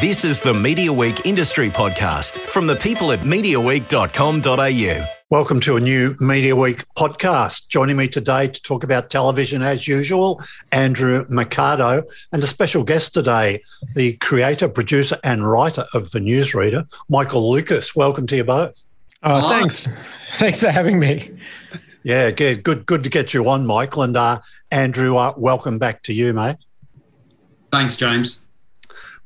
This is the Media Week Industry Podcast from the people at MediaWeek.com.au. Welcome to a new Media Week podcast. Joining me today to talk about television as usual, Andrew Mercado, and a special guest today, the creator, producer, and writer of The Newsreader, Michael Lucas. Welcome to you both. Oh, thanks. Thanks for having me. Yeah, good, good, good to get you on, Michael. And uh, Andrew, uh, welcome back to you, mate. Thanks, James.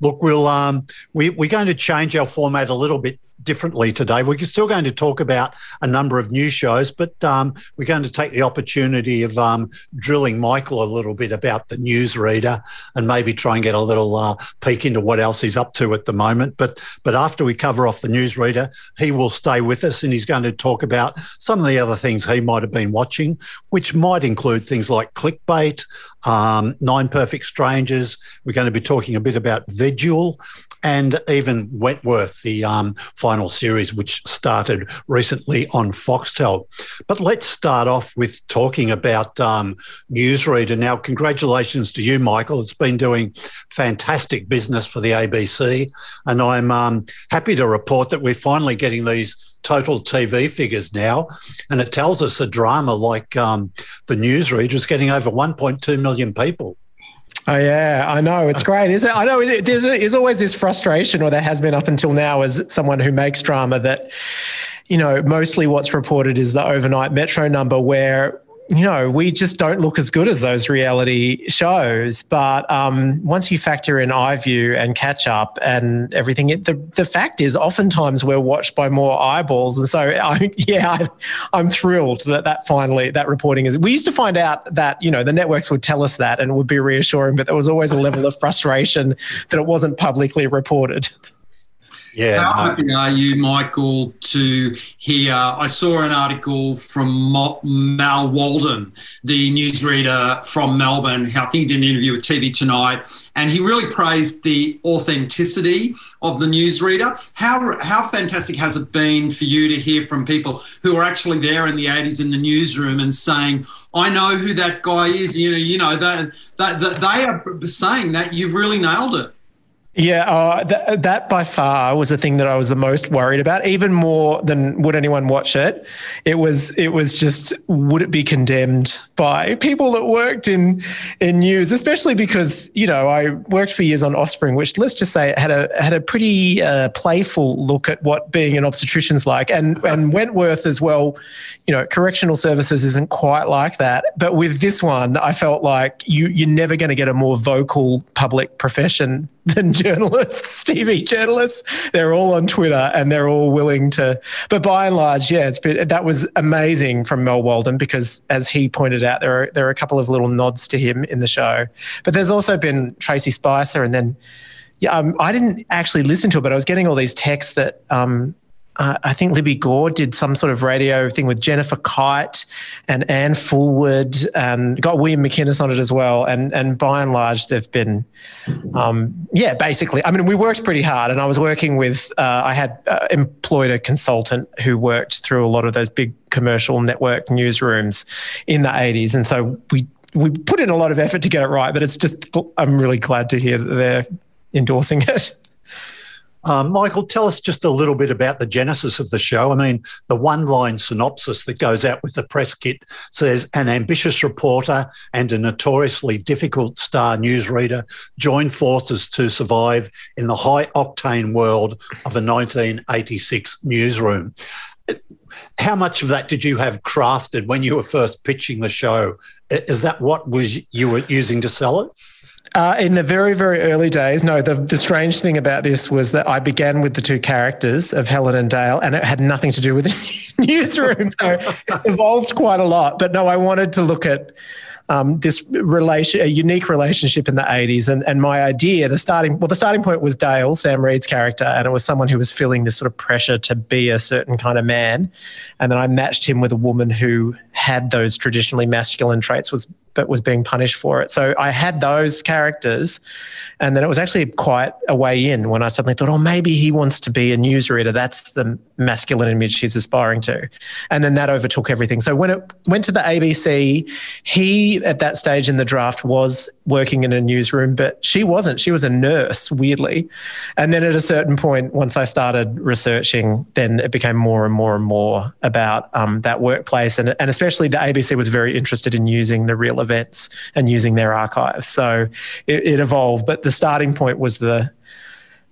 Look, we'll um, we we're going to change our format a little bit differently today. We're still going to talk about a number of new shows, but um, we're going to take the opportunity of um, drilling Michael a little bit about the newsreader and maybe try and get a little uh, peek into what else he's up to at the moment. But but after we cover off the newsreader, he will stay with us and he's going to talk about some of the other things he might have been watching, which might include things like clickbait, um, Nine Perfect Strangers. We're going to be talking a bit about Vigil and even Wentworth, the um, final series, which started recently on Foxtel. But let's start off with talking about um, Newsreader. Now, congratulations to you, Michael. It's been doing fantastic business for the ABC, and I'm um, happy to report that we're finally getting these total TV figures now, and it tells us a drama like um, the newsreader is getting over 1.2 million people. Oh yeah, I know it's great, is it? I know it, there's, there's always this frustration, or there has been up until now, as someone who makes drama that you know mostly what's reported is the overnight metro number where you know, we just don't look as good as those reality shows. But um, once you factor in iView and catch up and everything, it, the, the fact is oftentimes we're watched by more eyeballs. And so, I, yeah, I, am thrilled that that finally, that reporting is. We used to find out that, you know, the networks would tell us that and it would be reassuring, but there was always a level of frustration that it wasn't publicly reported. Yeah. How happy are you, Michael, to hear? I saw an article from Mal Walden, the newsreader from Melbourne. I think he did an interview with TV Tonight, and he really praised the authenticity of the newsreader. How how fantastic has it been for you to hear from people who are actually there in the 80s in the newsroom and saying, "I know who that guy is." You know, you know that that they are saying that you've really nailed it. Yeah, uh, th- that by far was the thing that I was the most worried about, even more than would anyone watch it. It was it was just would it be condemned by people that worked in in news, especially because you know I worked for years on Offspring, which let's just say had a had a pretty uh, playful look at what being an obstetrician's like, and and Wentworth as well. You know, correctional services isn't quite like that, but with this one, I felt like you you're never going to get a more vocal public profession than journalists, TV journalists. They're all on Twitter and they're all willing to. But by and large, yeah, it's been, that was amazing from Mal Walden because, as he pointed out, there are there are a couple of little nods to him in the show. But there's also been Tracey Spicer, and then yeah, um, I didn't actually listen to it, but I was getting all these texts that um, uh, I think Libby Gore did some sort of radio thing with Jennifer Keyte and Anne Fulwood and got William McInnes on it as well. And and by and large, they've been, um, yeah, basically. I mean, we worked pretty hard, and I was working with. Uh, I had uh, employed a consultant who worked through a lot of those big commercial network newsrooms in the '80s, and so we we put in a lot of effort to get it right. But it's just I'm really glad to hear that they're endorsing it. Um, Michael, tell us just a little bit about the genesis of the show. I mean, the one line synopsis that goes out with the press kit says an ambitious reporter and a notoriously difficult star newsreader join forces to survive in the high octane world of a 1986 newsroom. How much of that did you have crafted when you were first pitching the show? Is that what was you were using to sell it? Uh, in the very, very early days, no, the, the strange thing about this was that I began with the two characters of Helen and Dale, and it had nothing to do with the newsroom. So it's evolved quite a lot. But no, I wanted to look at um, this relation, a unique relationship in the 80s. And, and my idea, the starting, well, the starting point was Dale, Sam Reid's character, and it was someone who was feeling this sort of pressure to be a certain kind of man. And then I matched him with a woman who had those traditionally masculine traits, was but was being punished for it. So I had those characters, and then it was actually quite a way in when I suddenly thought, oh, maybe he wants to be a newsreader. That's the masculine image he's aspiring to, and then that overtook everything. So when it went to the ABC, he at that stage in the draft was working in a newsroom, but she wasn't. She was a nurse, weirdly, and then at a certain point, once I started researching, then it became more and more and more about um, that workplace, and and especially the ABC was very interested in using the real events and using their archives. So it, it evolved, but the starting point was the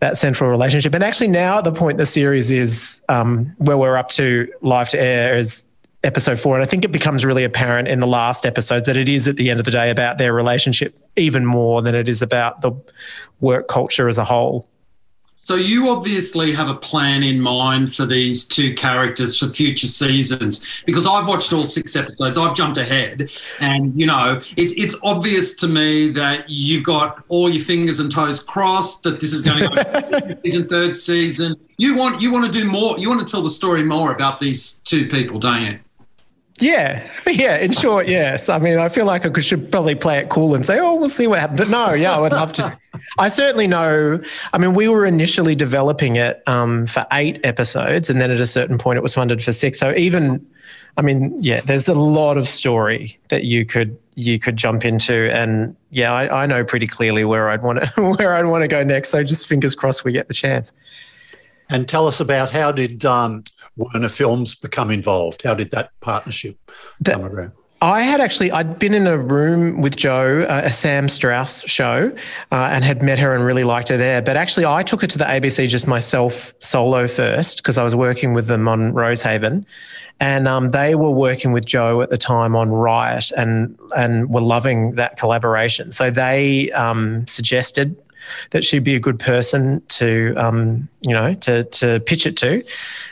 that central relationship. And actually, now the point the series is um, where we're up to live to air is episode four. And I think it becomes really apparent in the last episode that it is at the end of the day about their relationship even more than it is about the work culture as a whole. So you obviously have a plan in mind for these two characters for future seasons because I've watched all six episodes. I've jumped ahead, and you know it's it's obvious to me that you've got all your fingers and toes crossed that this is going to go season third season. You want you want to do more. You want to tell the story more about these two people, don't you? Yeah, yeah. In short, yes. I mean, I feel like I should probably play it cool and say, "Oh, we'll see what happens." But no, yeah, I would love to. I certainly know. I mean, we were initially developing it um, for eight episodes, and then at a certain point, it was funded for six. So even, I mean, yeah, there's a lot of story that you could you could jump into, and yeah, I, I know pretty clearly where I'd want to where I'd want to go next. So just fingers crossed we get the chance. And tell us about how did um, Werner Films become involved? How did that partnership that, come around? I had actually I'd been in a room with Joe, uh, a Sam Strauss show, uh, and had met her and really liked her there. But actually, I took her to the ABC just myself solo first because I was working with them on Rosehaven, and um, they were working with Joe at the time on Riot and and were loving that collaboration. So they um, suggested that she'd be a good person to um, you know to to pitch it to,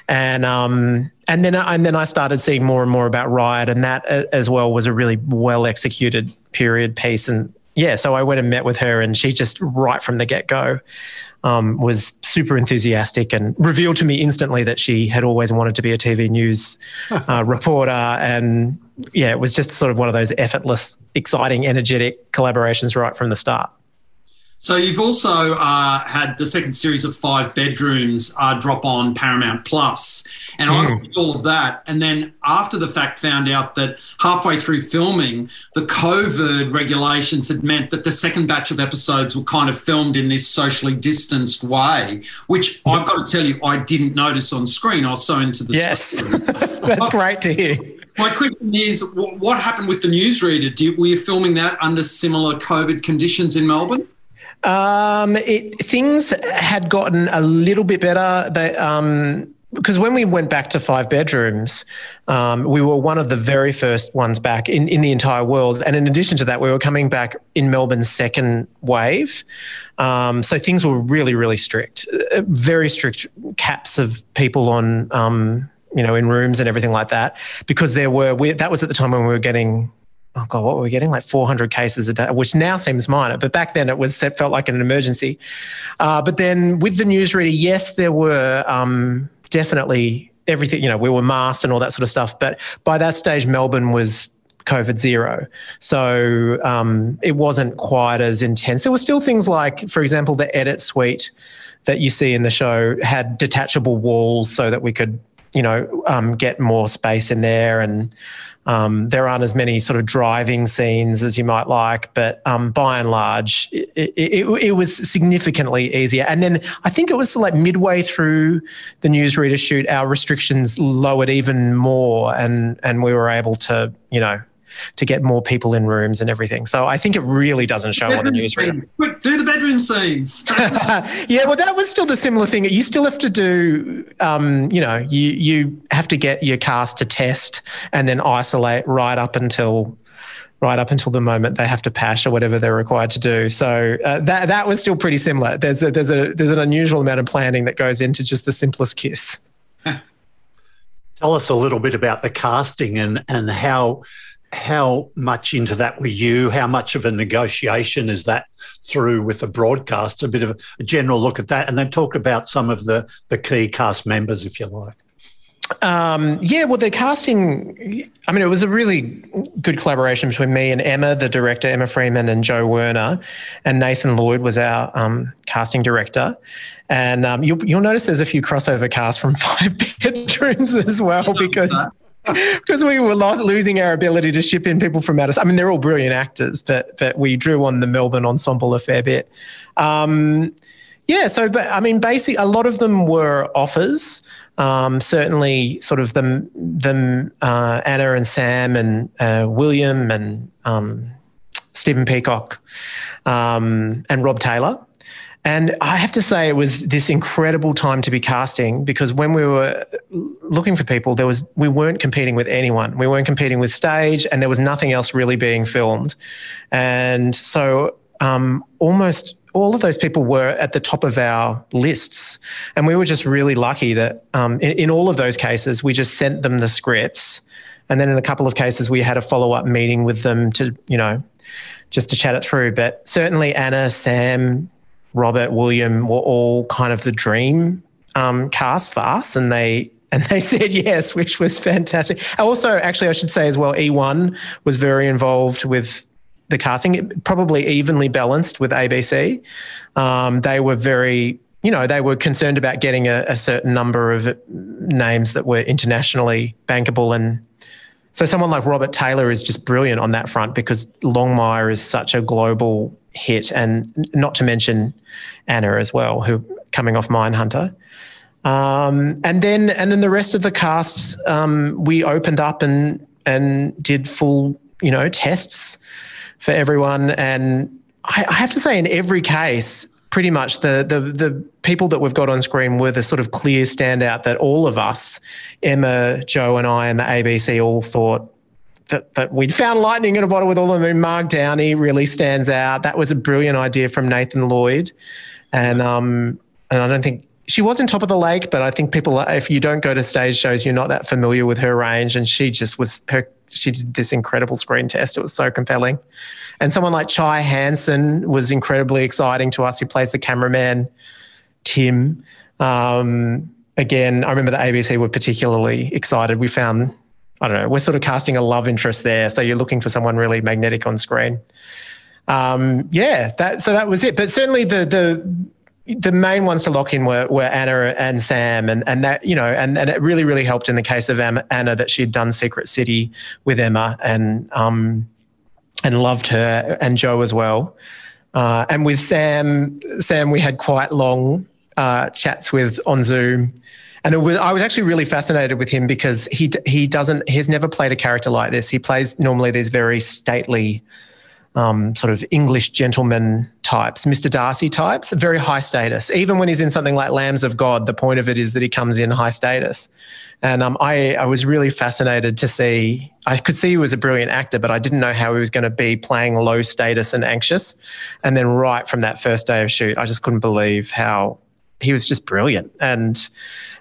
and um, and then and then I started seeing more and more about Riot, and that uh, as well was a really well executed period piece, and yeah, so I went and met with her, and she just right from the get go. Um, was super enthusiastic and revealed to me instantly that she had always wanted to be a TV news uh, reporter. And yeah, it was just sort of one of those effortless, exciting, energetic collaborations right from the start. So you've also uh, had the second series of Five Bedrooms uh, drop on Paramount Plus. And mm. I watched all of that. And then after the fact, found out that halfway through filming, the COVID regulations had meant that the second batch of episodes were kind of filmed in this socially distanced way, which I've got to tell you, I didn't notice on screen. I was so into the yes, that's great to hear. My question is, what happened with the newsreader? Did, were you filming that under similar COVID conditions in Melbourne? Um, it, things had gotten a little bit better. They, um, because when we went back to five bedrooms, um, we were one of the very first ones back in, in the entire world. And in addition to that, we were coming back in Melbourne's second wave. Um, so things were really, really strict, uh, very strict caps of people on, um, you know, in rooms and everything like that, because there were, we, that was at the time when we were getting oh god, what were we getting? Like 400 cases a day, which now seems minor, but back then it was it felt like an emergency. Uh, but then with the newsreader, yes, there were um, definitely everything. You know, we were masked and all that sort of stuff. But by that stage, Melbourne was COVID zero. So um, it wasn't quite as intense. There were still things like, for example, the edit suite that you see in the show had detachable walls so that we could, you know, um, get more space in there and um, there aren't as many sort of driving scenes as you might like, but um, by and large, it, it, it, was significantly easier. And then I think it was like midway through the newsreader shoot, our restrictions lowered even more, and and we were able to, you know, to get more people in rooms and everything. So I think it really doesn't show on the. Quick, do the bedroom scenes. yeah, well, that was still the similar thing. You still have to do, um, you know, you you have to get your cast to test and then isolate right up until right up until the moment they have to pash or whatever they're required to do. So uh, that that was still pretty similar. There's a, there's a there's an unusual amount of planning that goes into just the simplest kiss. Tell us a little bit about the casting and and how how much into that were you? How much of a negotiation is that through with the broadcast? A bit of a general look at that, and then talk about some of the the key cast members, if you like. Um, yeah, well, they're casting. I mean, it was a really good collaboration between me and Emma, the director, Emma Freeman, and Joe Werner, and Nathan Lloyd was our um, casting director. And um, you'll, you'll notice there's a few crossover casts from Five Bedrooms as well because because we were losing our ability to ship in people from outer. I mean, they're all brilliant actors, but but we drew on the Melbourne ensemble a fair bit. Um, yeah, so but I mean, basically, a lot of them were offers. Um, certainly, sort of them, them uh, Anna and Sam and uh, William and um, Stephen Peacock um, and Rob Taylor. And I have to say, it was this incredible time to be casting because when we were looking for people, there was we weren't competing with anyone. We weren't competing with stage, and there was nothing else really being filmed. And so, um, almost all of those people were at the top of our lists. And we were just really lucky that um, in, in, all of those cases, we just sent them the scripts. And then in a couple of cases, we had a follow up meeting with them to, you know, just to chat it through. But certainly Anna, Sam, Robert, William were all kind of the dream um, cast for us. And they, and they said yes, which was fantastic. Also, actually, I should say as well, eOne was very involved with the casting, probably evenly balanced with ABC. Um, they were very, you know, they were concerned about getting a, a, certain number of names that were internationally bankable. And so someone like Robert Taylor is just brilliant on that front because Longmire is such a global hit. And not to mention Anna as well, who coming off Mindhunter. Um, and then and then the rest of the casts, um, we opened up and and did full, you know, tests for everyone. And I, I have to say, in every case, pretty much the, the the people that we've got on screen were the sort of clear standout that all of us, Emma, Joe, and I, and the ABC all thought that, that we'd found lightning in a bottle with all of them. Marg Downey really stands out. That was a brilliant idea from Nathan Lloyd, and um, and I don't think she was in Top of the Lake, but I think people, if you don't go to stage shows, you're not that familiar with her range. And she just was her. She did this incredible screen test. It was so compelling. And someone like Chai Hansen was incredibly exciting to us, who plays the cameraman, Tim. Um, again, I remember the ABC were particularly excited. We found, I don't know, we're sort of casting a love interest there. So you're looking for someone really magnetic on screen. Um, yeah, that so that was it. But certainly the the the main ones to lock in were, were Anna and Sam, and and that you know, and and it really really helped in the case of Anna that she had done Secret City with Emma and um and loved her and Joe as well. Uh, and with Sam, Sam we had quite long uh, chats with on Zoom. And was, I was actually really fascinated with him because he he doesn't he's never played a character like this. He plays normally these very stately um, sort of English gentleman types, Mr. Darcy types, very high status. Even when he's in something like Lambs of God, the point of it is that he comes in high status. And um, I, I was really fascinated to see, I could see he was a brilliant actor, but I didn't know how he was going to be playing low status and anxious. And then right from that first day of shoot, I just couldn't believe how he was just brilliant. And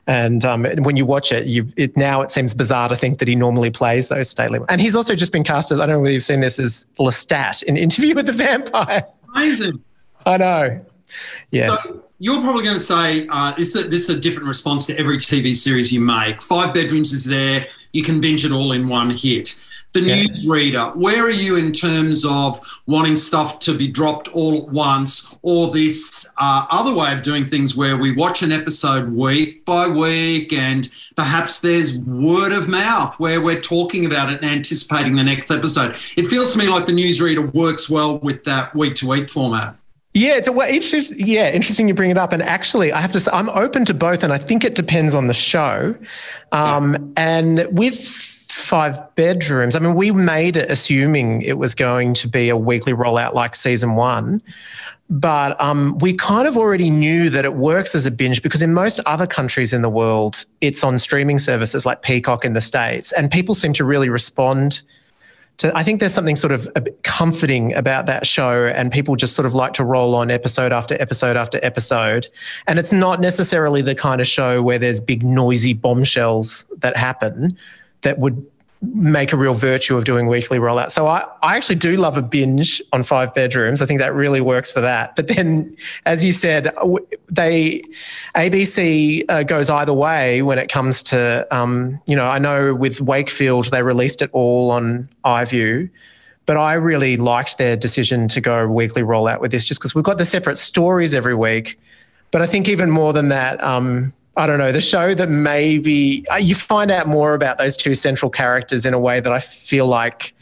and um, when you watch it, you it now it seems bizarre to think that he normally plays those stately. And he's also just been cast as I don't know whether you've seen this as Lestat in Interview with the Vampire. Amazing. I know. Yes. So you're probably going to say uh, this, is a, this is a different response to every TV series you make. Five bedrooms is there. You can binge it all in one hit the yeah. newsreader, where are you in terms of wanting stuff to be dropped all at once, or this uh, other way of doing things where we watch an episode week by week and perhaps there's word of mouth where we're talking about it and anticipating the next episode? It feels to me like the newsreader works well with that week to week format. Yeah, it's a well, interesting. Yeah, interesting you bring it up. And actually, I have to say, I'm open to both, and I think it depends on the show. Um, yeah. And with five bedrooms. I mean, we made it assuming it was going to be a weekly rollout like season one. But um, we kind of already knew that it works as a binge because in most other countries in the world, it's on streaming services like Peacock in the States. And people seem to really respond to, I think there's something sort of comforting about that show, and people just sort of like to roll on episode after episode after episode. And it's not necessarily the kind of show where there's big, noisy bombshells that happen that would make a real virtue of doing weekly rollout. So I, I actually do love a binge on five bedrooms. I think that really works for that. But then, as you said, they ABC uh, goes either way when it comes to um, you know I know with Wakefield they released it all on iView. But I really liked their decision to go weekly rollout with this just because we've got the separate stories every week. But I think even more than that, um, I don't know, the show that maybe uh, you find out more about those two central characters in a way that I feel like,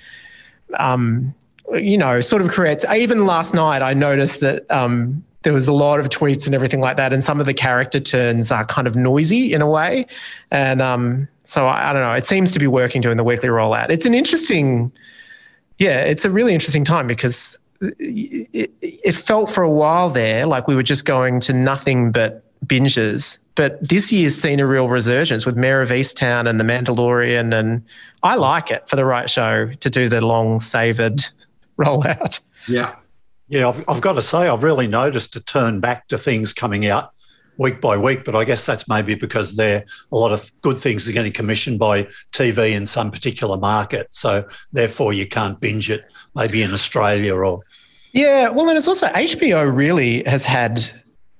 um, you know, sort of creates. Even last night, I noticed that um, there was a lot of tweets and everything like that, and some of the character turns are kind of noisy in a way. And um, so I, I don't know, it seems to be working during the weekly rollout. It's an interesting, yeah, it's a really interesting time because it, it felt for a while there like we were just going to nothing but binges. But this year's seen a real resurgence with Mare of Easttown and The Mandalorian, and I like it for the right show to do the long savoured rollout. Yeah. Yeah, I've, I've got to say, I've really noticed a turn back to things coming out week by week, but I guess that's maybe because there a lot of good things are getting commissioned by TV in some particular market. So therefore, you can't binge it maybe in Australia or. Yeah, well, and it's also HBO really has had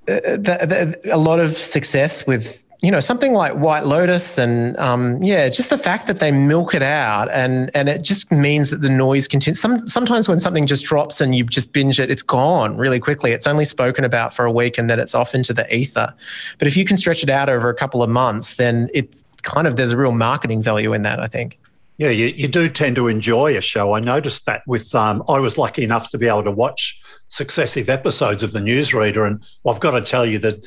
uh, the, a lot of success with you know something like White Lotus and um, yeah, just the fact that they milk it out and and it just means that the noise continues. Some sometimes when something just drops and you've just binge it, it's gone really quickly. It's only spoken about for a week and then it's off into the ether. But if you can stretch it out over a couple of months, then it's kind of there's a real marketing value in that. I think. Yeah, you, you do tend to enjoy a show. I noticed that with um, I was lucky enough to be able to watch successive episodes of the newsreader, and I've got to tell you that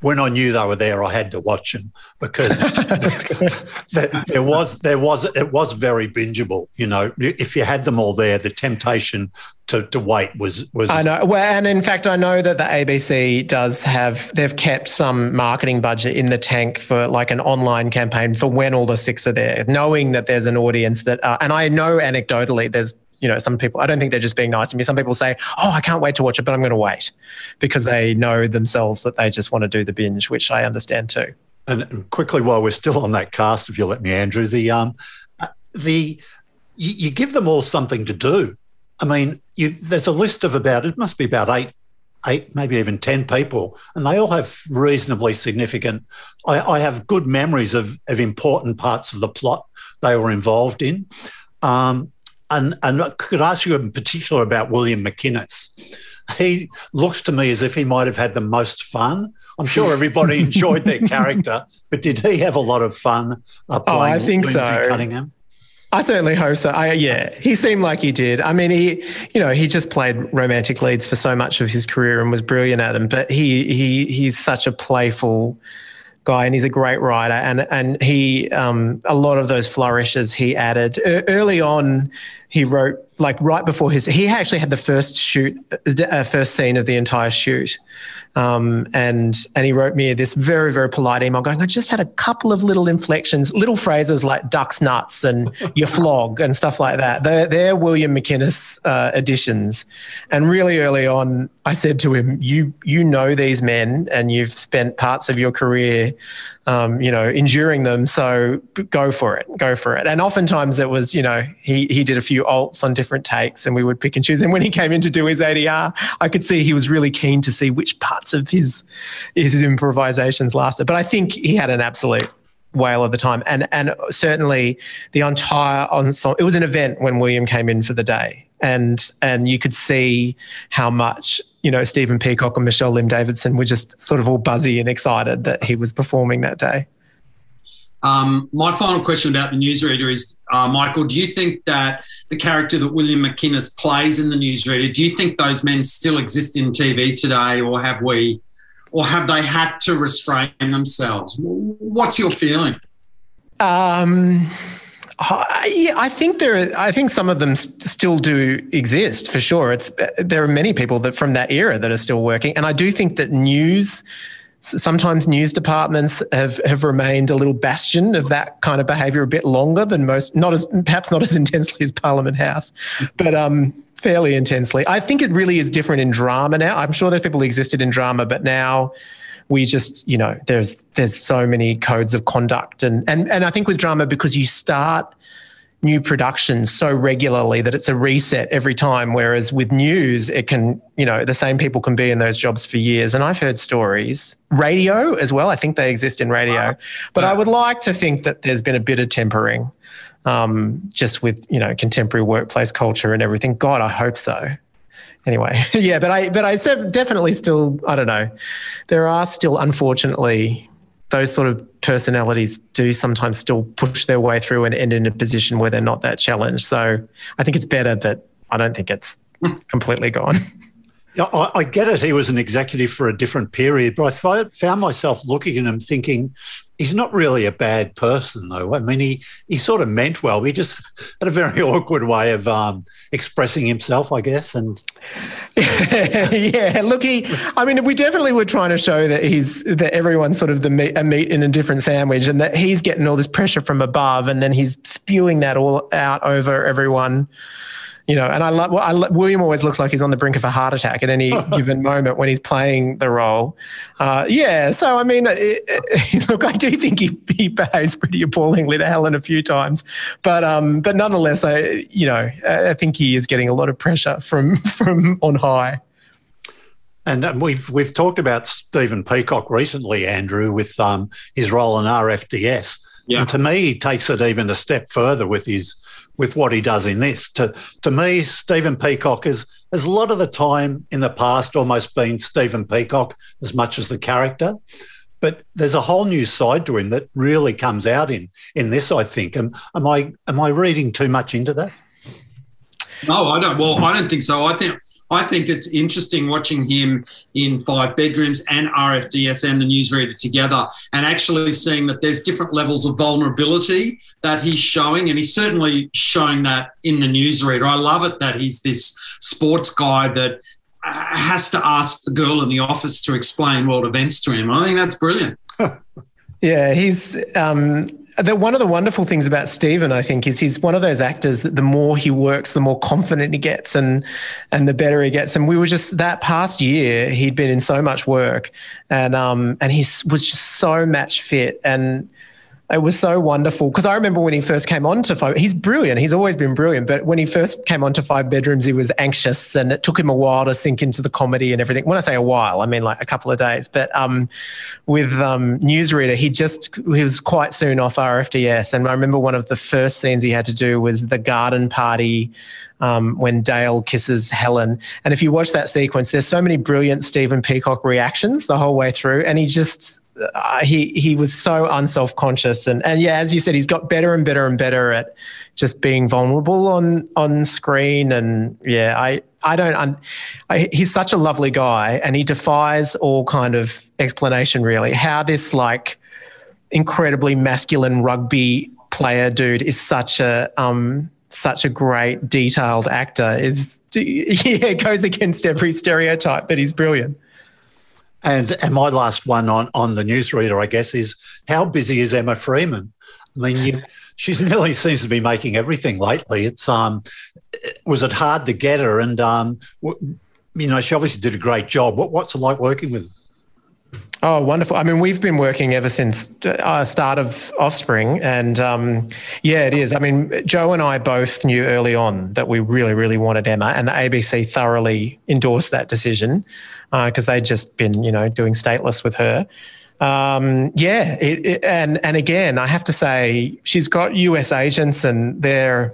when I knew they were there, I had to watch them because there was there was it was very bingeable. You know, if you had them all there, the temptation to, to wait was was. I know. Well, and in fact, I know that the ABC does have they've kept some marketing budget in the tank for like an online campaign for when all the six are there, knowing that there's an audience that. Uh, and I know anecdotally, there's you know, some people, I don't think they're just being nice to me. Some people say, oh, I can't wait to watch it, but I'm going to wait because they know themselves that they just want to do the binge, which I understand too. And quickly, while we're still on that cast, if you let me, Andrew, the, um, uh, the, you, you give them all something to do. I mean, you, there's a list of about, it must be about eight eight, maybe even 10 people, and they all have reasonably significant. I, I, have good memories of, of important parts of the plot they were involved in. Um, and, and I could ask you in particular about William McInnes. He looks to me as if he might have had the most fun. I'm sure everybody enjoyed their character, but did he have a lot of fun uh, playing oh, I think Lindsay so. Cunningham? I certainly hope so. I, yeah, he seemed like he did. I mean, he, you know, he just played romantic leads for so much of his career and was brilliant at them. But he, he, he's such a playful guy, and he's a great writer. And and he, um, a lot of those flourishes he added early on he wrote like right before his he actually had the first shoot uh, first scene of the entire shoot. Um, and and he wrote me this very very polite email going i just had a couple of little inflections little phrases like ducks nuts and your flog and stuff like that. They're, they're william McInnes uh, additions and really early on i said to him you you know these men and you've spent parts of your career um, you know, enduring them. So go for it, go for it. And oftentimes it was, you know, he he did a few alts on different takes, and we would pick and choose. And when he came in to do his ADR, I could see he was really keen to see which parts of his his improvisations lasted. But I think he had an absolute whale of the time, and and certainly the entire ensemble. It was an event when William came in for the day, and and you could see how much you know, Stephen Peacock and Michelle Lim Davidson were just sort of all buzzy and excited that he was performing that day. Um, my final question about the newsreader is, uh, Michael, do you think that the character that William McInnes plays in the newsreader, do you think those men still exist in TV today, or have we, or have they had to restrain themselves? What's your feeling? Um, yeah, I think there. I think some of them still do exist for sure. It's there are many people that from that era that are still working, and I do think that news. Sometimes news departments have, have remained a little bastion of that kind of behaviour a bit longer than most, not as perhaps not as intensely as Parliament House, but um, fairly intensely. I think it really is different in drama now. I'm sure those people existed in drama, but now we just you know there's there's so many codes of conduct and and and I think with drama because you start new productions so regularly that it's a reset every time. Whereas with news, it can, you know, the same people can be in those jobs for years. And I've heard stories, radio as well. I think they exist in radio, but I would like to think that there's been a bit of tempering. Um, just with you know contemporary workplace culture and everything. God, I hope so anyway, yeah, but I but I definitely still I don't know. There are still unfortunately those sort of personalities do sometimes still push their way through and end in a position where they're not that challenged. So I think it's better, but I don't think it's completely gone. Yeah, I, I, get it. He was an executive for a different period, but I found myself looking at him thinking, he's not really a bad person, though. I mean, he, he sort of meant well. He just had a very awkward way of um, expressing himself, I guess. And yeah, look, he. I mean, we definitely were trying to show that he's that everyone's sort of the meat, a meat in a different sandwich, and that he's getting all this pressure from above, and then he's spewing that all out over everyone you know, and I love I, William always looks like he's on the brink of a heart attack at any given moment when he's playing the role. Uh, yeah, so I mean, it, it, look, I do think he, he behaves pretty appallingly to Helen a few times, but um, but nonetheless, I you know, I think he is getting a lot of pressure from from on high. And we've we've talked about Stephen Peacock recently, Andrew, with um, his role in RFDS. Yeah. And to me, he takes it even a step further with his with what he does in this. To to me, Stephen Peacock is has a lot of the time in the past almost been Stephen Peacock as much as the character. But there's a whole new side to him that really comes out in in this. I think. Am, am I am I reading too much into that? No, I don't. Well, I don't think so. I think I think it's interesting watching him in Five Bedrooms and RFDS and the newsreader together and actually seeing that there's different levels of vulnerability that he's showing. And he's certainly showing that in the newsreader. I love it that he's this sports guy that has to ask the girl in the office to explain world events to him. I think that's brilliant. yeah, he's um, the, one of the wonderful things about Stephen, I think, is he's one of those actors that the more he works, the more confident he gets, and and the better he gets. And we were just that past year, he'd been in so much work, and um and he was just so match fit, and it was so wonderful because I remember when he first came on to five. He's brilliant. He's always been brilliant. But when he first came on to five bedrooms, he was anxious, and it took him a while to sink into the comedy and everything. When I say a while, I mean like a couple of days. But um, with um, Newsreader, he just he was quite soon off RFDS, and I remember one of the first scenes he had to do was the garden party. Um, when Dale kisses Helen. And if you watch that sequence, there's so many brilliant Stephen Peacock reactions the whole way through. And he just uh, he he was so unself conscious and and yeah, as you said, he's got better and better and better at just being vulnerable on on screen. And yeah, I I don't. Un, I, he's such a lovely guy, and he defies all kind of explanation. Really, how this like incredibly masculine rugby player dude is such a um such a great detailed actor is yeah goes against every stereotype, but he's brilliant. And, and my last one on, on the newsreader, I guess, is how busy is Emma Freeman? I mean, you, she's nearly seems to be making everything lately. It's um, was it hard to get her? And um, you know, she obviously did a great job. What, what's it like working with? Her? Oh, wonderful! I mean, we've been working ever since uh, start of Offspring, and um, yeah, it is. I mean, Joe and I both knew early on that we really, really wanted Emma, and the ABC thoroughly endorsed that decision because uh, they'd just been, you know, doing stateless with her. Um, yeah, it, it, and and again, I have to say, she's got US agents, and they're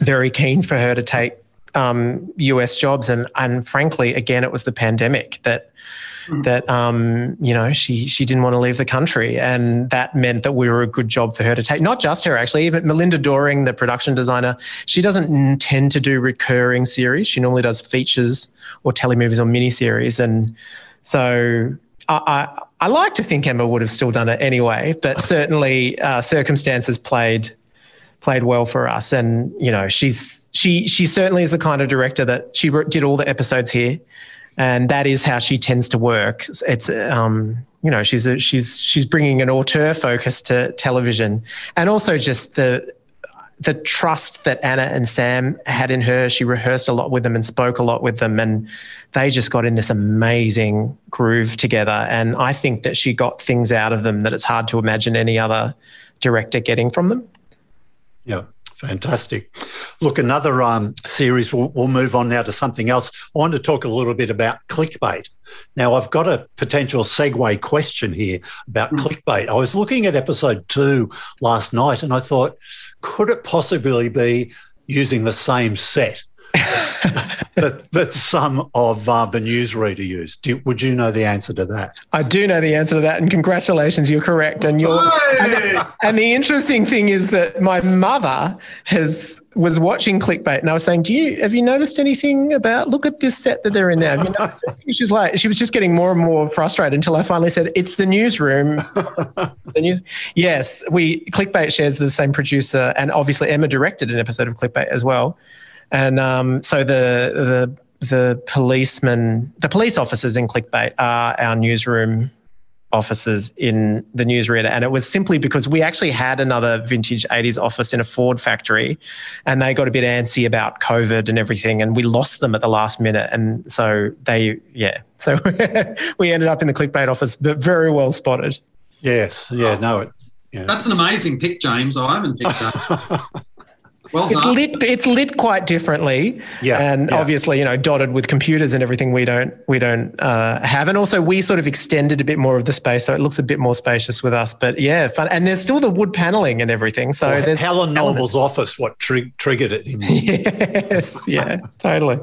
very keen for her to take um, US jobs, and and frankly, again, it was the pandemic that Mm. that um, you know she she didn't want to leave the country, and that meant that we were a good job for her to take. Not just her, actually, even Melinda Doring, the production designer, she doesn't tend to do recurring series. She normally does features or telemovies or miniseries, and so I, I, I like to think Emma would have still done it anyway, but certainly uh, circumstances played played well for us. And you know, she's she she certainly is the kind of director that she did all the episodes here and that is how she tends to work. It's um, you know she's a, she's she's bringing an auteur focus to television, and also just the the trust that Anna and Sam had in her. She rehearsed a lot with them and spoke a lot with them, and they just got in this amazing groove together. And I think that she got things out of them that it's hard to imagine any other director getting from them. Yeah fantastic. Look, another um, series, we'll, we'll, move on now to something else. I want to talk a little bit about clickbait. Now, I've got a potential segue question here about mm. clickbait. I was looking at episode two last night and I thought, could it possibly be using the same set? that, that some of uh, the newsreader use. Do, would you know the answer to that? I do know the answer to that, and congratulations, you're correct. And you're and, and, the interesting thing is that my mother has was watching clickbait, and I was saying, "Do you have you noticed anything about? Look at this set that they're in now." You She's like, she was just getting more and more frustrated until I finally said, "It's the newsroom." the news. Yes, we clickbait shares the same producer, and obviously Emma directed an episode of clickbait as well. And um, so the the the policemen, the police officers in Clickbait are our newsroom officers in the newsreader. And it was simply because we actually had another vintage 80s office in a Ford factory and they got a bit antsy about COVID and everything. And we lost them at the last minute. And so they, yeah. So we ended up in the Clickbait office, but very well spotted. Yes. Yeah. No, it, yeah. That's an amazing pick, James. I haven't picked that. Well it's done. lit. It's lit quite differently, yeah, and yeah. obviously, you know, dotted with computers and everything. We don't we don't uh, have, and also we sort of extended a bit more of the space, so it looks a bit more spacious with us. But yeah, fun. And there's still the wood paneling and everything. So well, there's Helen Noble's office. What tri- triggered it? in yes, yeah, totally.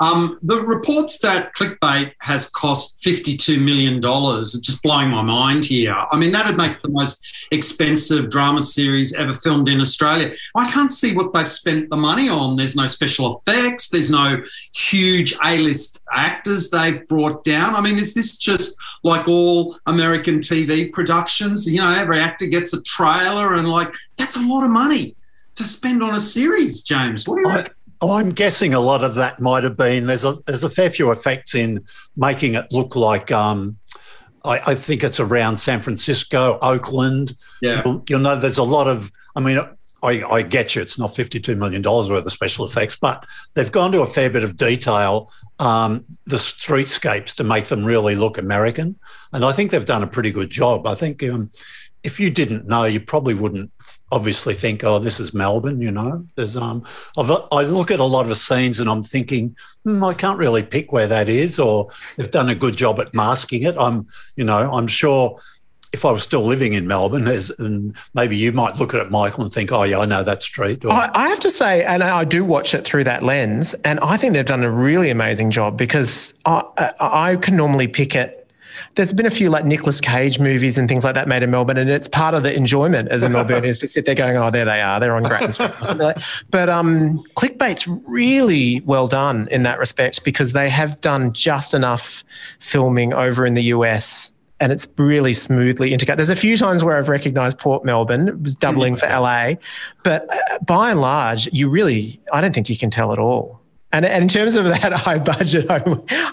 Um, the reports that Clickbait has cost $52 million are just blowing my mind here. I mean, that would make the most expensive drama series ever filmed in Australia. I can't see what they've spent the money on. There's no special effects, there's no huge A list actors they've brought down. I mean, is this just like all American TV productions? You know, every actor gets a trailer and like, that's a lot of money to spend on a series, James. What do you reckon? Oh, I'm guessing a lot of that might have been there's a there's a fair few effects in making it look like um, I, I, think it's around San Francisco, Oakland. Yeah, you'll, you'll, know there's a lot of. I mean, I, I get you. It's not 52 million dollars worth of special effects, but they've gone to a fair bit of detail. Um, the streetscapes to make them really look American, and I think they've done a pretty good job. I think um, if you didn't know, you probably wouldn't obviously think, oh, this is Melbourne, you know. There's um, I've, i look at a lot of scenes and I'm thinking, hmm, I can't really pick where that is, or they've done a good job at masking it. I'm, you know, I'm sure if I was still living in Melbourne, as, and maybe you might look at it, Michael, and think, oh, yeah, I know that street. Or, I, I, have to say, and I do watch it through that lens, and I think they've done a really amazing job because I, I can normally pick it there's been a few like Nicolas Cage movies and things like that made in Melbourne, and it's part of the enjoyment as a Melbourne is to sit there going, "Oh, there they are, they're on Grattan Street." but um, clickbait's really well done in that respect because they have done just enough filming over in the US and it's really smoothly integrated. There's a few times where I've recognized Port Melbourne, it was doubling for LA, but uh, by and large, you really, I don't think you can tell at all. And, and in terms of that high budget, I,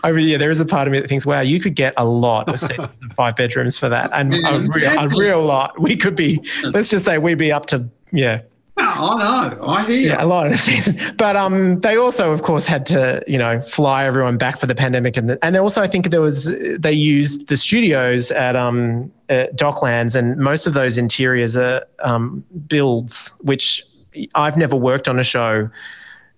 I yeah, there is a part of me that thinks, wow, you could get a lot of five bedrooms for that, and a, real, a real lot. We could be, let's just say, we'd be up to yeah. I know. I hear. Yeah, a lot of seasons. But um, they also, of course, had to, you know, fly everyone back for the pandemic, and the, and also I think there was they used the studios at um at Docklands, and most of those interiors are um, builds, which I've never worked on a show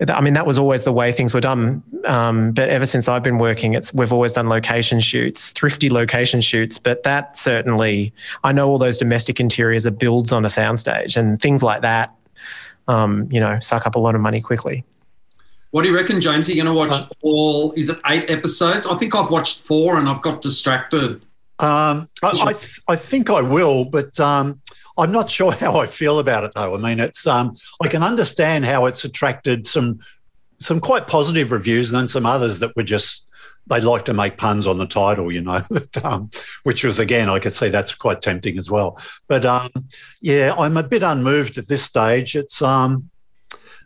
I mean, that was always the way things were done. Um, but ever since I've been working, it's we've always done location shoots, thrifty location shoots. But that certainly, I know all those domestic interiors are builds on a soundstage, and things like that, um, you know, suck up a lot of money quickly. What do you reckon, James? Are you going to watch uh, all? Is it eight episodes? I think I've watched four, and I've got distracted. Um, I, I, th- I, think I will, but um, I'm not sure how I feel about it though. I mean, it's um, I can understand how it's attracted some some quite positive reviews, and then some others that were just they'd like to make puns on the title, you know, um, which was again I could see that's quite tempting as well. But um, yeah, I'm a bit unmoved at this stage. It's um,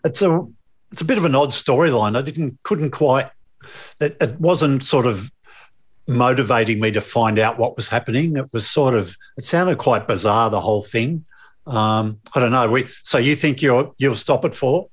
it's a it's a bit of an odd storyline. I didn't couldn't quite. It, it wasn't sort of motivating me to find out what was happening. It was sort of, it sounded quite bizarre, the whole thing. Um, I don't know. We, so you think you'll you'll stop it for?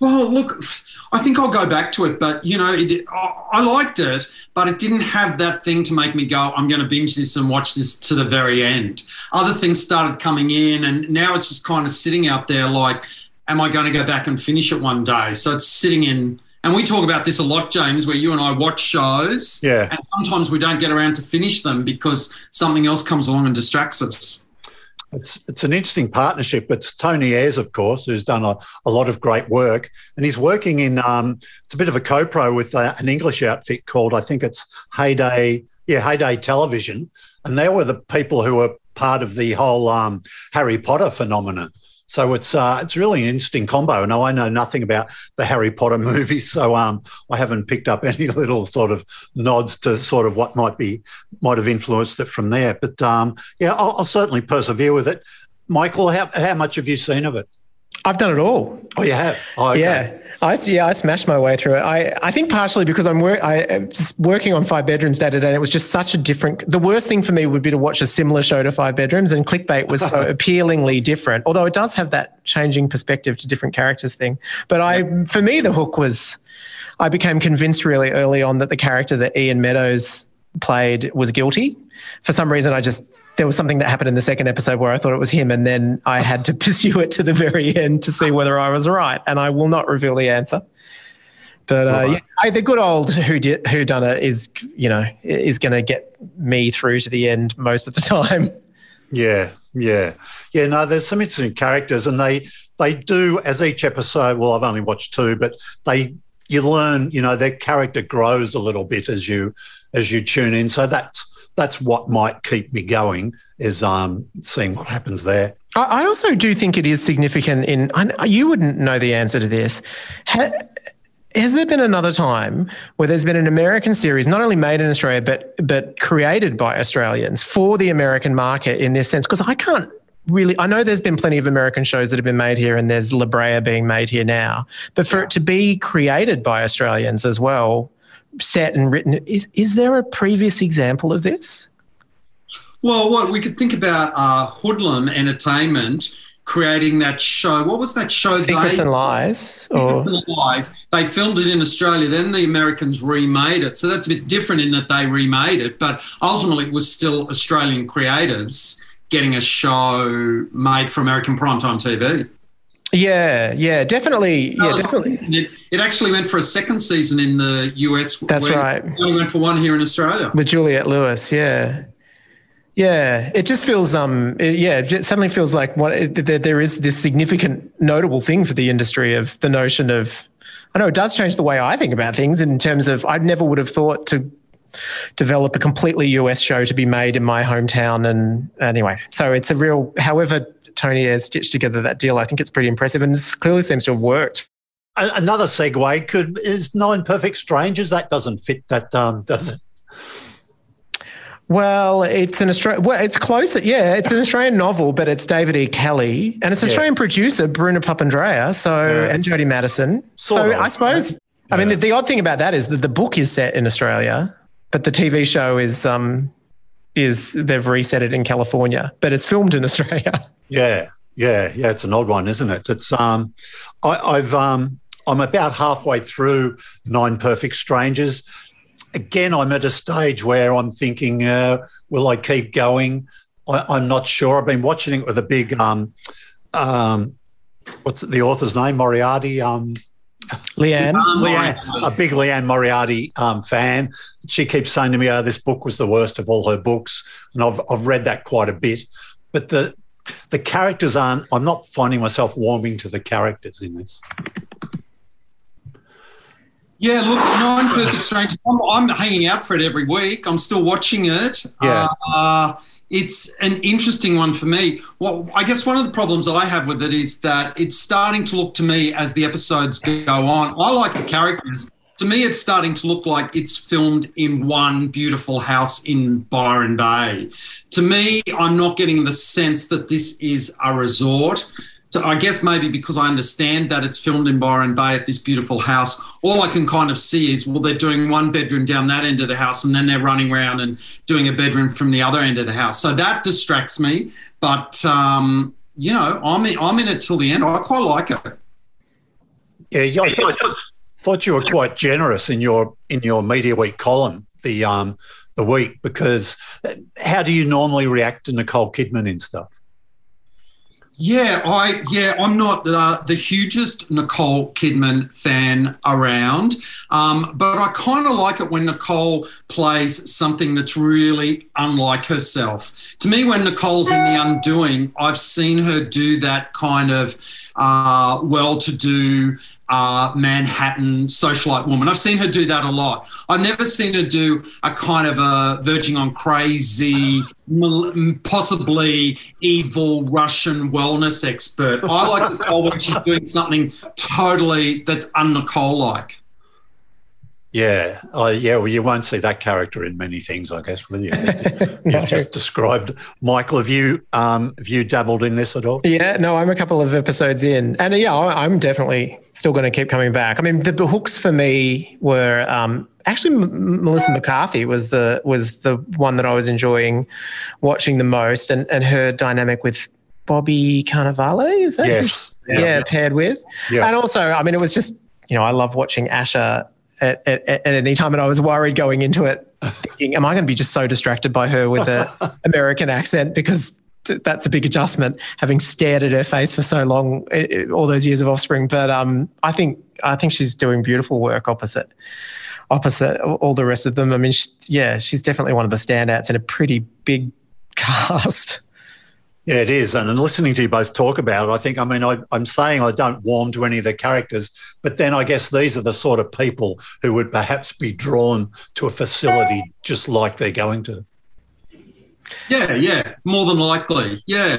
Well, look, I think I'll go back to it, but you know, it, I liked it, but it didn't have that thing to make me go, I'm going to binge this and watch this to the very end. Other things started coming in, and now it's just kind of sitting out there like, am I going to go back and finish it one day? So it's sitting in, and we talk about this a lot, James, where you and I watch shows, yeah, and sometimes we don't get around to finish them because something else comes along and distracts us. It's it's an interesting partnership. It's Tony Ayres, of course, who's done a, a lot of great work, and he's working in. Um, it's a bit of a co-pro with uh, an English outfit called I think it's Heyday, yeah, Heyday Television, and they were the people who were part of the whole um, Harry Potter phenomenon. So it's uh, it's really an interesting combo. Now I know nothing about the Harry Potter movies, so um, I haven't picked up any little sort of nods to sort of what might be might have influenced it from there. But um, yeah, I'll, I'll, certainly persevere with it. Michael, how how much have you seen of it? I've done it all. Oh, you have? Oh, okay. Yeah. I yeah I smashed my way through it. I, I think partially because I'm work I uh, working on five bedrooms day to day. And it was just such a different. The worst thing for me would be to watch a similar show to five bedrooms, and clickbait was so appealingly different. Although it does have that changing perspective to different characters thing. But I for me the hook was I became convinced really early on that the character that Ian Meadows played was guilty. For some reason, I just there was something that happened in the second episode where I thought it was him, and then I had to pursue it to the very end to see whether I was right. And I will not reveal the answer. But uh, right. yeah, the good old who did who done it is you know is going to get me through to the end most of the time. Yeah, yeah, yeah. No, there's some interesting characters, and they they do as each episode. Well, I've only watched two, but they you learn. You know, their character grows a little bit as you as you tune in. So that's that's what might keep me going is um, seeing what happens there. I also do think it is significant in, you wouldn't know the answer to this. has there been another time where there's been an American series not only made in Australia but but created by Australians for the American market in this sense? Because I can't really I know there's been plenty of American shows that have been made here and there's La Brea being made here now. But for it to be created by Australians as well, set and written. Is, is there a previous example of this? Well, what we could think about uh, Hoodlum Entertainment creating that show. What was that show? Secrets they, and Lies. Or... and Lies. They filmed it in Australia. Then the Americans remade it. So that's a bit different in that they remade it, but ultimately it was still Australian creatives getting a show made for American primetime TV. Yeah, yeah, definitely. Yeah, definitely. It, it, actually went for a second season in the US. That's right. It went for one here in Australia with Juliette Lewis. Yeah, yeah. It just feels, um, it, yeah, it suddenly feels like what it, there is this significant, notable thing for the industry of the notion of. I know it does change the way I think about things in terms of I never would have thought to develop a completely US show to be made in my hometown. And anyway, so it's a real, however Tony has stitched together that deal, I think it's pretty impressive, and this clearly seems to have worked. Another segue could is Nine Perfect Strangers. That doesn't fit that, um, does it? Well, it's an Australian. Well, it's close. Yeah, it's an Australian novel, but it's David E. Kelley, and it's yeah. Australian producer Bruno Papandrea. So yeah. and Jodi Matterson. Sort so of, I suppose. Yeah. I mean, the, the, odd thing about that is that the book is set in Australia, but the TV show is um is they've reset it in California, but it's filmed in Australia. Yeah, yeah, yeah. It's an odd one, isn't it? It's um, I, have um, I'm about halfway through Nine Perfect Strangers. Again, I'm at a stage where I'm thinking, uh, will I keep going? I, am not sure. I've been watching it with a big um, um, what's the author's name? Moriarty. Um, Liane. Liane, a big Liane Moriarty um, fan. She keeps saying to me, "Oh, this book was the worst of all her books," and I've I've read that quite a bit. But the the characters aren't. I'm not finding myself warming to the characters in this. Yeah, look, Nine Perfect Strangers. I'm, I'm, hanging out for it every week. I'm still watching it. Yeah. Uh, it's an interesting one for me. Well, I guess one of the problems I have with it is that it's starting to look to me as the episodes go on. I like the characters to me, it's starting to look like it's filmed in one beautiful house in Byron Bay. To me, I'm not getting the sense that this is a resort. So I guess maybe because I understand that it's filmed in Byron Bay at this beautiful house, all I can kind of see is well, they're doing one bedroom down that end of the house, and then they're running around and doing a bedroom from the other end of the house. So that distracts me. But um, you know, I'm in, I'm in it till the end. I quite like it. Yeah, I thought, you were quite generous in your in your media week column the um the week because how do you normally react to Nicole Kidman and stuff? Yeah, I yeah, I'm not uh, the hugest Nicole Kidman fan around, um, but I kind of like it when Nicole plays something that's really unlike herself. To me, when Nicole's in The Undoing, I've seen her do that kind of uh, well-to-do uh, Manhattan socialite woman. I've seen her do that a lot. I've never seen her do a kind of a verging on crazy, possibly evil Russian wellness expert. I like Nicole when she's doing something totally that's un Nicole like. Yeah, uh, yeah. Well, you won't see that character in many things, I guess, will you? You've just described. Michael, have you um, have you dabbled in this at all? Yeah, no, I'm a couple of episodes in, and uh, yeah, I'm definitely still going to keep coming back. I mean, the, the hooks for me were um, actually M- Melissa McCarthy was the was the one that I was enjoying watching the most, and and her dynamic with Bobby Cannavale is that? Yes. Yeah, yeah, paired with, yeah. and also, I mean, it was just you know, I love watching Asher at, at, at any time. And I was worried going into it, thinking, am I going to be just so distracted by her with an American accent? Because that's a big adjustment, having stared at her face for so long, all those years of offspring. But um, I think I think she's doing beautiful work opposite opposite all the rest of them. I mean, she, yeah, she's definitely one of the standouts in a pretty big cast. Yeah, it is. And, listening to you both talk about it, I think, I mean, I, am saying I don't warm to any of the characters, but then I guess these are the sort of people who would perhaps be drawn to a facility just like they're going to. Yeah, yeah, more than likely. Yeah.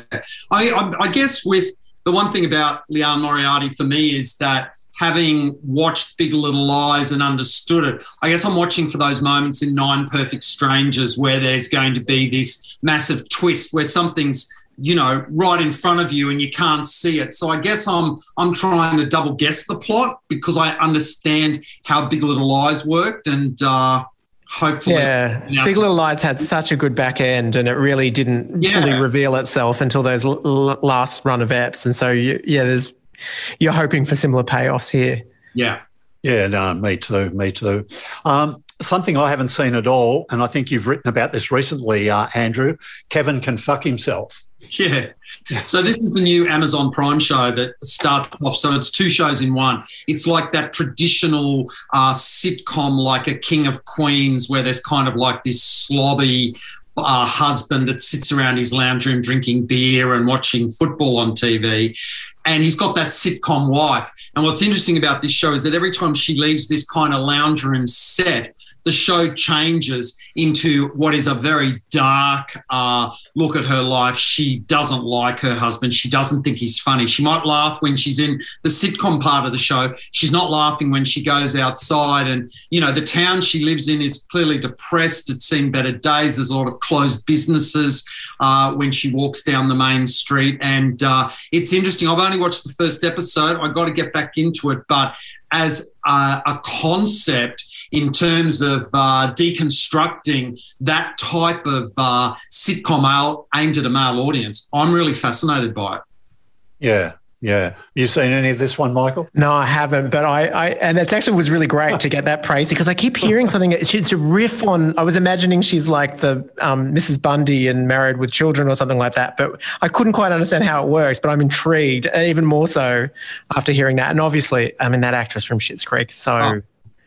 I, I, I guess with the one thing about Liane Moriarty for me is that having watched Big Little Lies and understood it, I guess I'm watching for those moments in Nine Perfect Strangers where there's going to be this massive twist where something's you know right in front of you and you can't see it so i guess i'm i'm trying to double guess the plot because i understand how big little lies worked and uh hopefully yeah big little lies had such a good back end and it really didn't yeah. fully reveal itself until those l- last run of eps and so you, yeah there's you're hoping for similar payoffs here yeah yeah no me too me too um, something I haven't seen at all, and I think you've written about this recently, uh, Andrew. Kevin can fuck himself. Yeah. So this is the new Amazon Prime show that starts off. So it's two shows in one. It's like that traditional uh, sitcom, like a King of Queens, where there's kind of like this slobby uh, husband that sits around his lounge room drinking beer and watching football on TV. And he's got that sitcom wife. And what's interesting about this show is that every time she leaves this kind of lounge room set, the show changes into what is a very dark uh, look at her life. She doesn't like her husband. She doesn't think he's funny. She might laugh when she's in the sitcom part of the show. She's not laughing when she goes outside. And, you know, the town she lives in is clearly depressed. It's seen better days. There's a lot of closed businesses uh, when she walks down the main street. And uh, it's interesting. I've only watched the first episode. I've got to get back into it. But as a, a concept, in terms of uh, deconstructing that type of uh, sitcom aimed at a male audience. I'm really fascinated by it. Yeah, yeah. You seen any of this one, Michael? No, I haven't. But I, I and it actually was really great to get that praise because I keep hearing something. It's a riff on. I was imagining she's like the um, Mrs. Bundy and Married with Children or something like that. But I couldn't quite understand how it works. But I'm intrigued, even more so after hearing that. And obviously, I mean that actress from Schitt's Creek. So oh,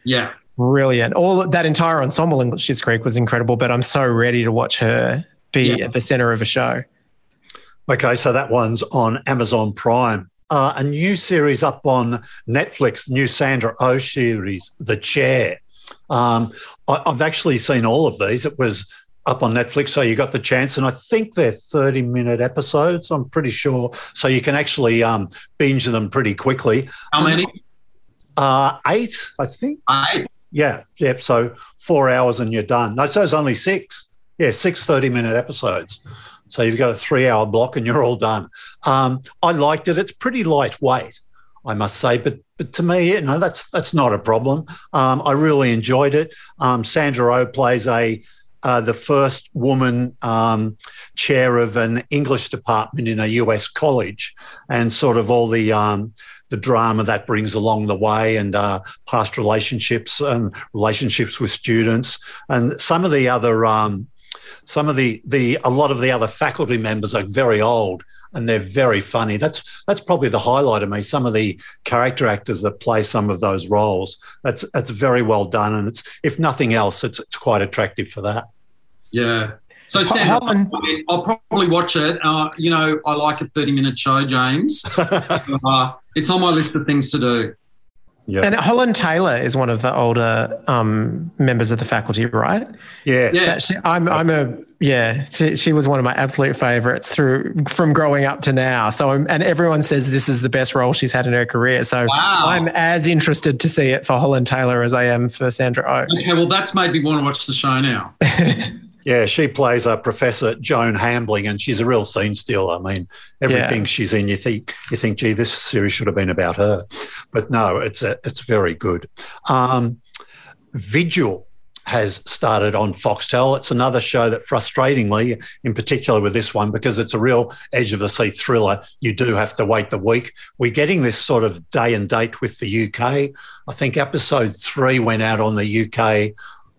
yeah, brilliant. All that entire ensemble in Schitt's Creek was incredible, but I'm so ready to watch her be yeah. at the center of a show. Okay, so that one's on Amazon Prime. Uh, a new series up on Netflix, new Sandra O oh series, The Chair. Um, I, I've actually seen all of these. It was up on Netflix, so you got the chance, and I think they're thirty-minute episodes. I'm pretty sure, so you can actually um, binge them pretty quickly. How many? Uh, eight, I think. Eight. Yeah, yep. So four hours and you're done. No, so it's only six. Yeah, six 30 minute episodes. So you've got a three hour block and you're all done. Um, I liked it. It's pretty lightweight, I must say, but but to me, you know, that's that's not a problem. Um, I really enjoyed it. Um, Sandra O oh plays a uh, the first woman um, chair of an English department in a US college, and sort of all the um, the drama that brings along the way and uh, past relationships and relationships with students and some of the other um, some of the the a lot of the other faculty members are very old and they're very funny. That's that's probably the highlight of me. Some of the character actors that play some of those roles. That's that's very well done, and it's if nothing else, it's it's quite attractive for that. Yeah. So Sam, I'll probably watch it. Uh, you know, I like a thirty-minute show, James. uh, it's on my list of things to do. Yeah. And Holland Taylor is one of the older um, members of the faculty, right? Yeah. Yeah. She, I'm, I'm a, yeah, she, she, was one of my absolute favorites through from growing up to now. So, I'm, and everyone says this is the best role she's had in her career. So wow. I'm as interested to see it for Holland Taylor as I am for Sandra Oh. Okay. Well, that's made me want to watch the show now. Yeah, she plays a Professor Joan Hambling, and she's a real scene stealer. I mean, everything yeah. she's in, you think you think, gee, this series should have been about her, but no, it's a, it's very good. Um, Vigil has started on Foxtel. It's another show that, frustratingly, in particular with this one, because it's a real edge of the seat thriller, you do have to wait the week. We're getting this sort of day and date with the UK. I think episode three went out on the UK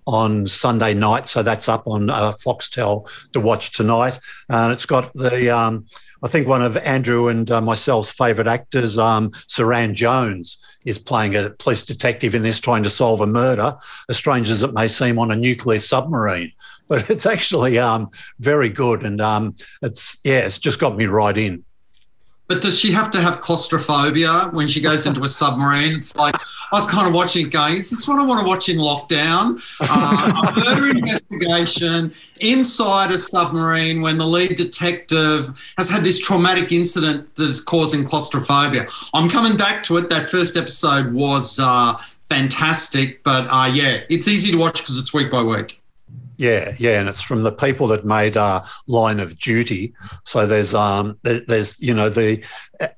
on Sunday night, so that's up on uh, Foxtel to watch tonight. And it's got the, um, I think one of Andrew and uh, myself's favourite actors, um, Suranne Jones, is playing a police detective in this, trying to solve a murder, as strange as it may seem, on a nuclear submarine. But it's actually um, very good, and um, it's yeah, it's just got me right in. But does she have to have claustrophobia when she goes into a submarine? It's like I was kind of watching it going, is this what I want to watch in lockdown? Uh, a murder investigation inside a submarine when the lead detective has had this traumatic incident that is causing claustrophobia. I'm coming back to it. That first episode was uh, fantastic, but uh, yeah, it's easy to watch because it's week by week. Yeah, yeah, and it's from the people that made uh, Line of Duty. So there's um there's you know the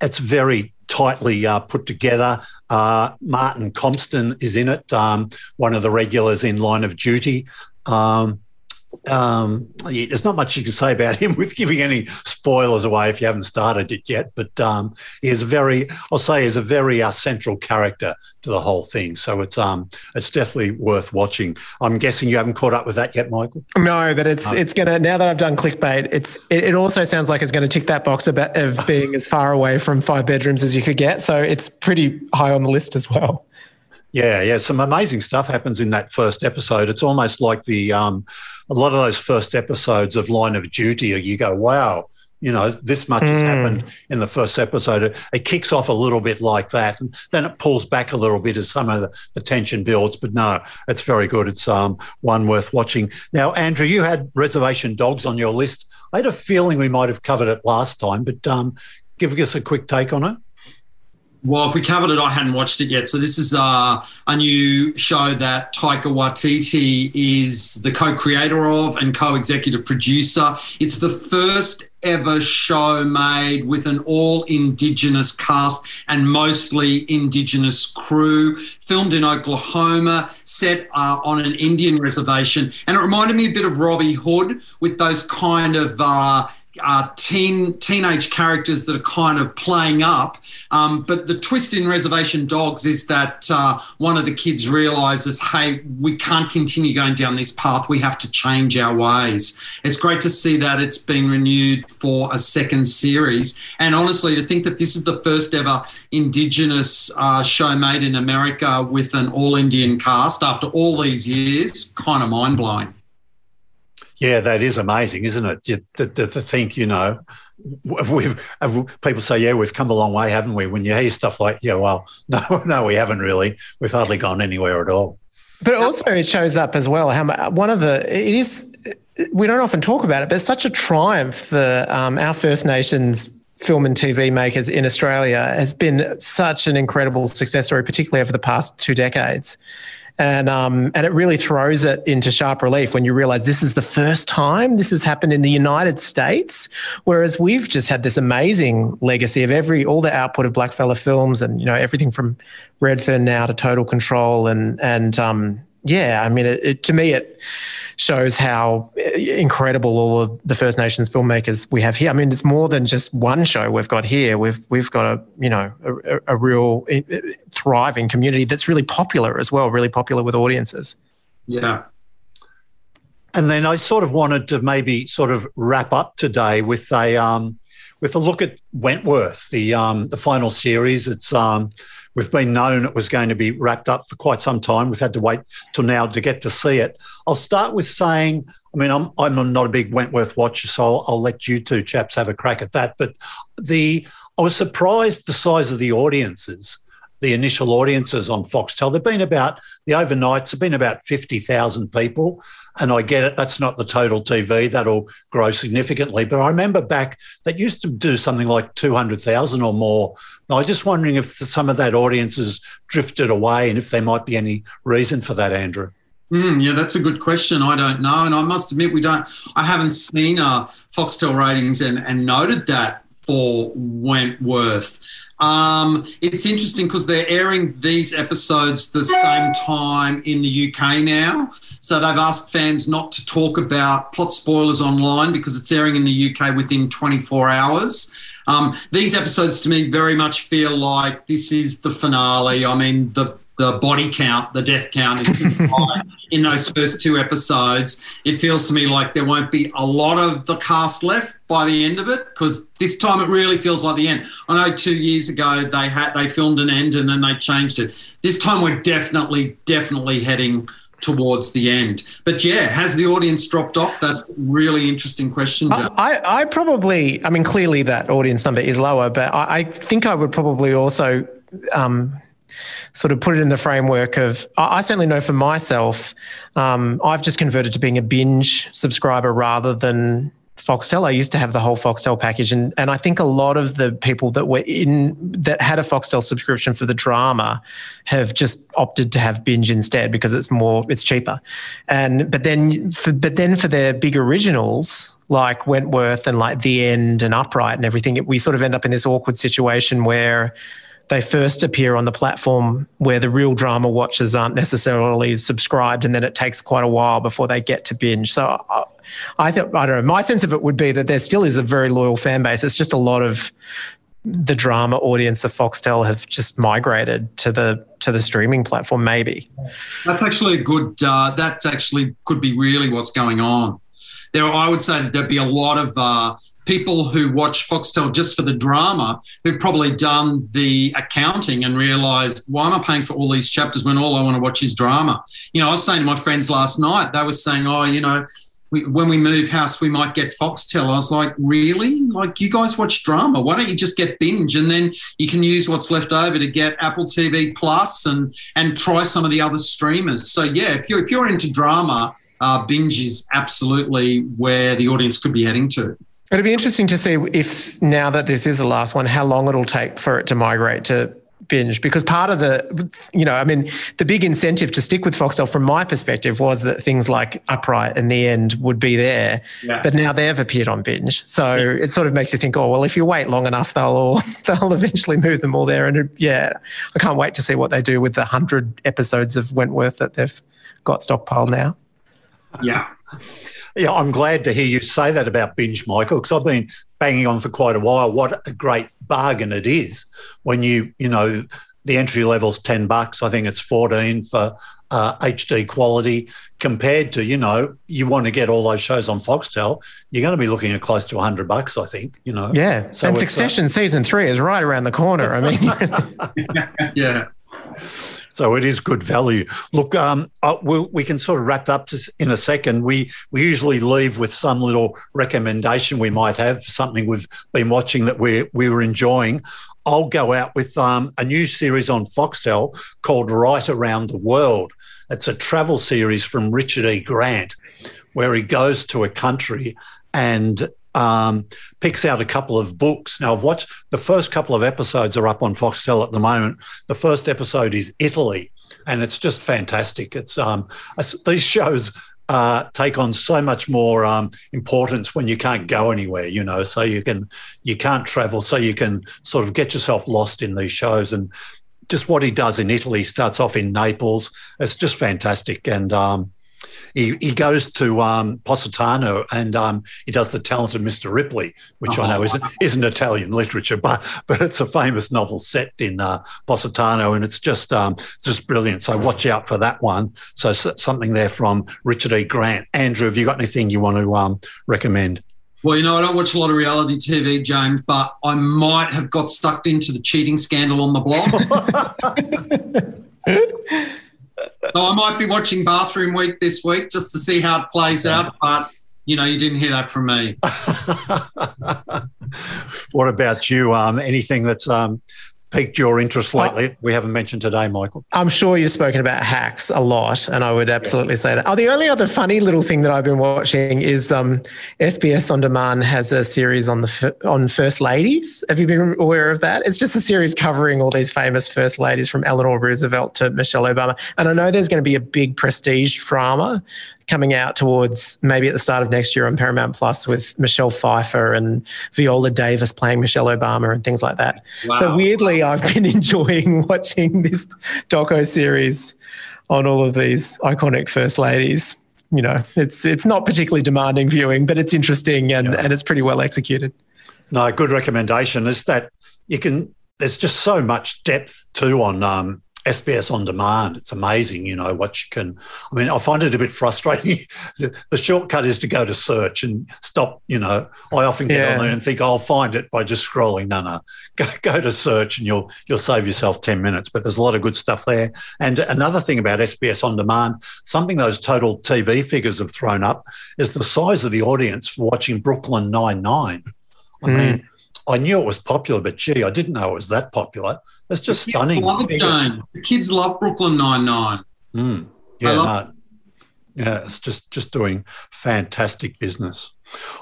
it's very tightly uh, put together. Uh, Martin Compston is in it, um, one of the regulars in Line of Duty. Um, um, there's not much you can say about him with giving any spoilers away if you haven't started it yet. But um, he is very, I'll say, he's a very uh, central character to the whole thing. So it's um, it's definitely worth watching. I'm guessing you haven't caught up with that yet, Michael. No, but it's it's gonna now that I've done clickbait, it's it, it also sounds like it's going to tick that box about of being as far away from five bedrooms as you could get. So it's pretty high on the list as well. Yeah, yeah, some amazing stuff happens in that first episode. It's almost like the um, a lot of those first episodes of Line of Duty. You go, wow, you know, this much mm. has hmm. happened in the first episode. It, it, kicks off a little bit like that, and then it pulls back a little bit as some of the, the tension builds. But no, it's very good. It's um, one worth watching. Now, Andrew, you had Reservation Dogs on your list. I had a feeling we might have covered it last time, but um, give us a quick take on it. Well, if we covered it, I hadn't watched it yet. So this is uh, a new show that Taika Waititi is the co-creator of and co-executive producer. It's the first ever show made with an all Indigenous cast and mostly Indigenous crew, filmed in Oklahoma, set uh, on an Indian reservation. And it reminded me a bit of Robbie Hood with those kind of uh, uh, teen teenage characters that are kind of playing up. Um, but the twist in Reservation Dogs is that uh, one of the kids realizes, hey, we can't continue going down this path. We have to change our ways. It's great to see that it's been renewed for a second series. And honestly, to think that this is the first ever Indigenous uh, show made in America with an all Indian cast after all these years, kind of mind blowing. Yeah, that is amazing, isn't it? To, to, to think, you know, we've people say, yeah, we've come a long way, haven't we? When you hear stuff like, yeah, well, no, no, we haven't really. We've hardly gone anywhere at all. But also, it shows up as well how one of the it is. We don't often talk about it, but it's such a triumph for um, our First Nations film and TV makers in Australia has been such an incredible success story, particularly over the past two decades and um, and it really throws it into sharp relief when you realize this is the first time this has happened in the United States, whereas we've just had this amazing legacy of every all the output of blackfella films and you know everything from Redfern now to Total Control and and um, yeah, I mean it, it, to me it shows how incredible all of the First Nations filmmakers we have here. I mean, it's more than just one show we've got here. We've we've got a you know a, a real thriving community that's really popular as well, really popular with audiences. Yeah. and then I sort of wanted to maybe sort of wrap up today with a um, with a look at Wentworth, the um, the final series. It's um, we've been known it was going to be wrapped up for quite some time. We've had to wait till now to get to see it. I'll start with saying, I mean, I'm I'm not a big Wentworth watcher, so I'll, I'll let you two chaps have a crack at that. But the I was surprised the size of the audiences the initial audiences on Foxtel. They've been about the overnights have been about fifty thousand people, and I get it. That's not the total TV. That'll grow significantly. But I remember back that used to do something like two hundred thousand or more. I was just wondering if some of that audience has drifted away, and if there might be any reason for that, Andrew. Mm, yeah, that's a good question. I don't know, and I must admit we don't. I haven't seen uh, Foxtel ratings and, and noted that for Wentworth. Um, it's interesting because they're airing these episodes the same time in the UK now. So they've asked fans not to talk about plot spoilers online because it's airing in the UK within 24 hours. Um, these episodes to me very much feel like this is the finale. I mean, the the body count, the death count is high in those first two episodes. It feels to me like there won't be a lot of the cast left by the end of it because this time it really feels like the end. I know two years ago they had they filmed an end and then they changed it. This time we're definitely definitely heading towards the end. But yeah, has the audience dropped off? That's really interesting question. I, I, probably, I mean, clearly that audience number is lower, but I, I think I would probably also um, sort of put it in the framework of I, certainly know for myself, um, I've just converted to being a binge subscriber rather than Foxtel. I used to have the whole Foxtel package, and and I think a lot of the people that were in that had a Foxtel subscription for the drama have just opted to have binge instead because it's more it's cheaper, and but then for, but then for their big originals like Wentworth and like The End and Upright and everything, we sort of end up in this awkward situation where they first appear on the platform where the real drama watchers aren't necessarily subscribed, and then it takes quite a while before they get to binge. So I, I think I don't know. My sense of it would be that there still is a very loyal fan base. It's just a lot of the drama audience of Foxtel have just migrated to the to the streaming platform. Maybe that's actually a good. Uh, that's actually could be really what's going on. There, I would say there'd be a lot of uh, people who watch Foxtel just for the drama who've probably done the accounting and realized, why am I paying for all these chapters when all I want to watch is drama? You know, I was saying to my friends last night, they were saying, oh, you know, we, when we move house, we might get Foxtel. I was like, really? Like, you guys watch drama? Why don't you just get binge and then you can use what's left over to get Apple TV Plus and and try some of the other streamers. So yeah, if you're if you're into drama, uh, binge is absolutely where the audience could be heading to. It'd be interesting to see if now that this is the last one, how long it'll take for it to migrate to binge because part of the you know i mean the big incentive to stick with foxtel from my perspective was that things like upright and the end would be there yeah. but now they've appeared on binge so yeah. it sort of makes you think oh well if you wait long enough they'll all they'll eventually move them all there and it, yeah i can't wait to see what they do with the 100 episodes of wentworth that they've got stockpiled now yeah yeah, I'm glad to hear you say that about binge, Michael, because I've been banging on for quite a while. What a great bargain it is when you, you know, the entry level's 10 bucks. I think it's 14 for uh, HD quality compared to, you know, you want to get all those shows on Foxtel, you're going to be looking at close to 100 bucks, I think, you know. Yeah. So and uh, Succession uh, season three is right around the corner. I mean, yeah. So it is good value. Look, um, uh, we'll, we can sort of wrap up in a second. We we usually leave with some little recommendation we might have, something we've been watching that we we were enjoying. I'll go out with um, a new series on Foxtel called Write Around the World. It's a travel series from Richard E. Grant, where he goes to a country and um, picks out a couple of books. Now, I've watched the first couple of episodes are up on Foxtel at the moment. The first episode is Italy, and it's just fantastic. It's um, these shows uh, take on so much more um, importance when you can't go anywhere, you know. So you can you can't travel, so you can sort of get yourself lost in these shows. And just what he does in Italy starts off in Naples. It's just fantastic, and um, he, he goes to um, Positano and um, he does the talented Mr. Ripley, which oh, I know isn't, isn't Italian literature, but but it's a famous novel set in uh, Positano, and it's just um, just brilliant. So watch out for that one. So something there from Richard E. Grant. Andrew, have you got anything you want to um, recommend? Well, you know, I don't watch a lot of reality TV, James, but I might have got sucked into the cheating scandal on the block. So I might be watching Bathroom Week this week just to see how it plays out. But you know, you didn't hear that from me. what about you? Um, anything that's um, piqued your interest uh, lately? Uh, we haven't mentioned today, Michael. I'm sure you've spoken about hacks a lot, and I would absolutely yeah. say that. Oh, the only other funny little thing that I've been watching is um, SBS On Demand has a series on the on first ladies. Have you been aware of that? It's just a series covering all these famous first ladies from Eleanor Roosevelt to Michelle Obama, and I know there's going to be a big prestige drama coming out towards maybe at the start of next year on Paramount Plus with Michelle Pfeiffer and Viola Davis playing Michelle Obama and things like that. Wow. So weirdly, I've been enjoying watching this doco series on all of these iconic first ladies. You know, it's it's not particularly demanding viewing, but it's interesting and, yeah. and it's pretty well executed. No, good recommendation is that you can. There's just so much depth too on um, SBS on demand. It's amazing, you know, what you can. I mean, I find it a bit frustrating. the, the, shortcut is to go to search and stop, you know. I often get yeah. on there and think I'll find it by just scrolling. No, no, go, go to search and you'll you'll save yourself 10 minutes. But there's a lot of good stuff there. And another thing about SBS on demand, something those total TV figures have thrown up is the size of the audience for watching Brooklyn Nine-Nine. I mm. mean, I knew it was popular, but gee, I didn't know it was that popular. It's just the stunning. Love The kids love Brooklyn Nine Nine. Mm. Yeah, love- no, yeah, it's just just doing fantastic business.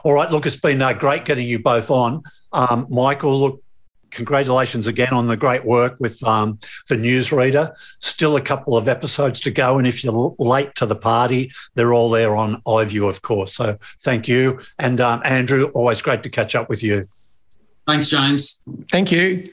All right, look, it's been uh, great getting you both on, um, Michael. Look, congratulations again on the great work with um, the newsreader. Still a couple of episodes to go, and if you're late to the party, they're all there on iView, of course. So thank you, and um, Andrew, always great to catch up with you. Thanks, James. Thank you.